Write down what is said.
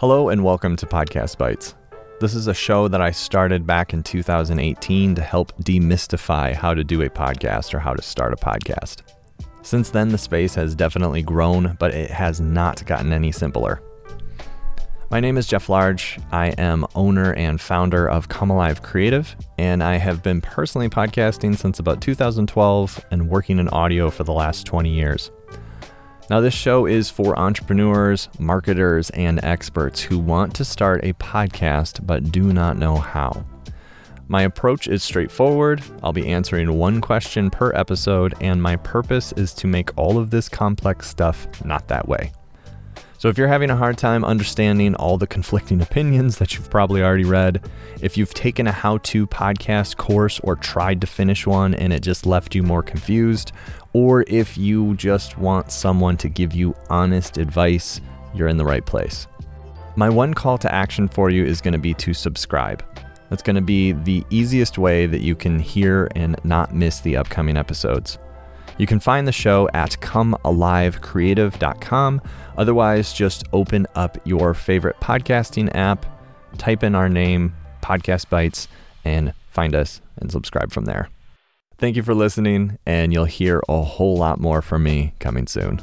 Hello, and welcome to Podcast Bites. This is a show that I started back in 2018 to help demystify how to do a podcast or how to start a podcast. Since then, the space has definitely grown, but it has not gotten any simpler. My name is Jeff Large. I am owner and founder of Come Alive Creative, and I have been personally podcasting since about 2012 and working in audio for the last 20 years. Now, this show is for entrepreneurs, marketers, and experts who want to start a podcast but do not know how. My approach is straightforward. I'll be answering one question per episode, and my purpose is to make all of this complex stuff not that way. So, if you're having a hard time understanding all the conflicting opinions that you've probably already read, if you've taken a how to podcast course or tried to finish one and it just left you more confused, or if you just want someone to give you honest advice, you're in the right place. My one call to action for you is going to be to subscribe. That's going to be the easiest way that you can hear and not miss the upcoming episodes. You can find the show at comealivecreative.com. Otherwise, just open up your favorite podcasting app, type in our name, Podcast Bites, and find us and subscribe from there. Thank you for listening, and you'll hear a whole lot more from me coming soon.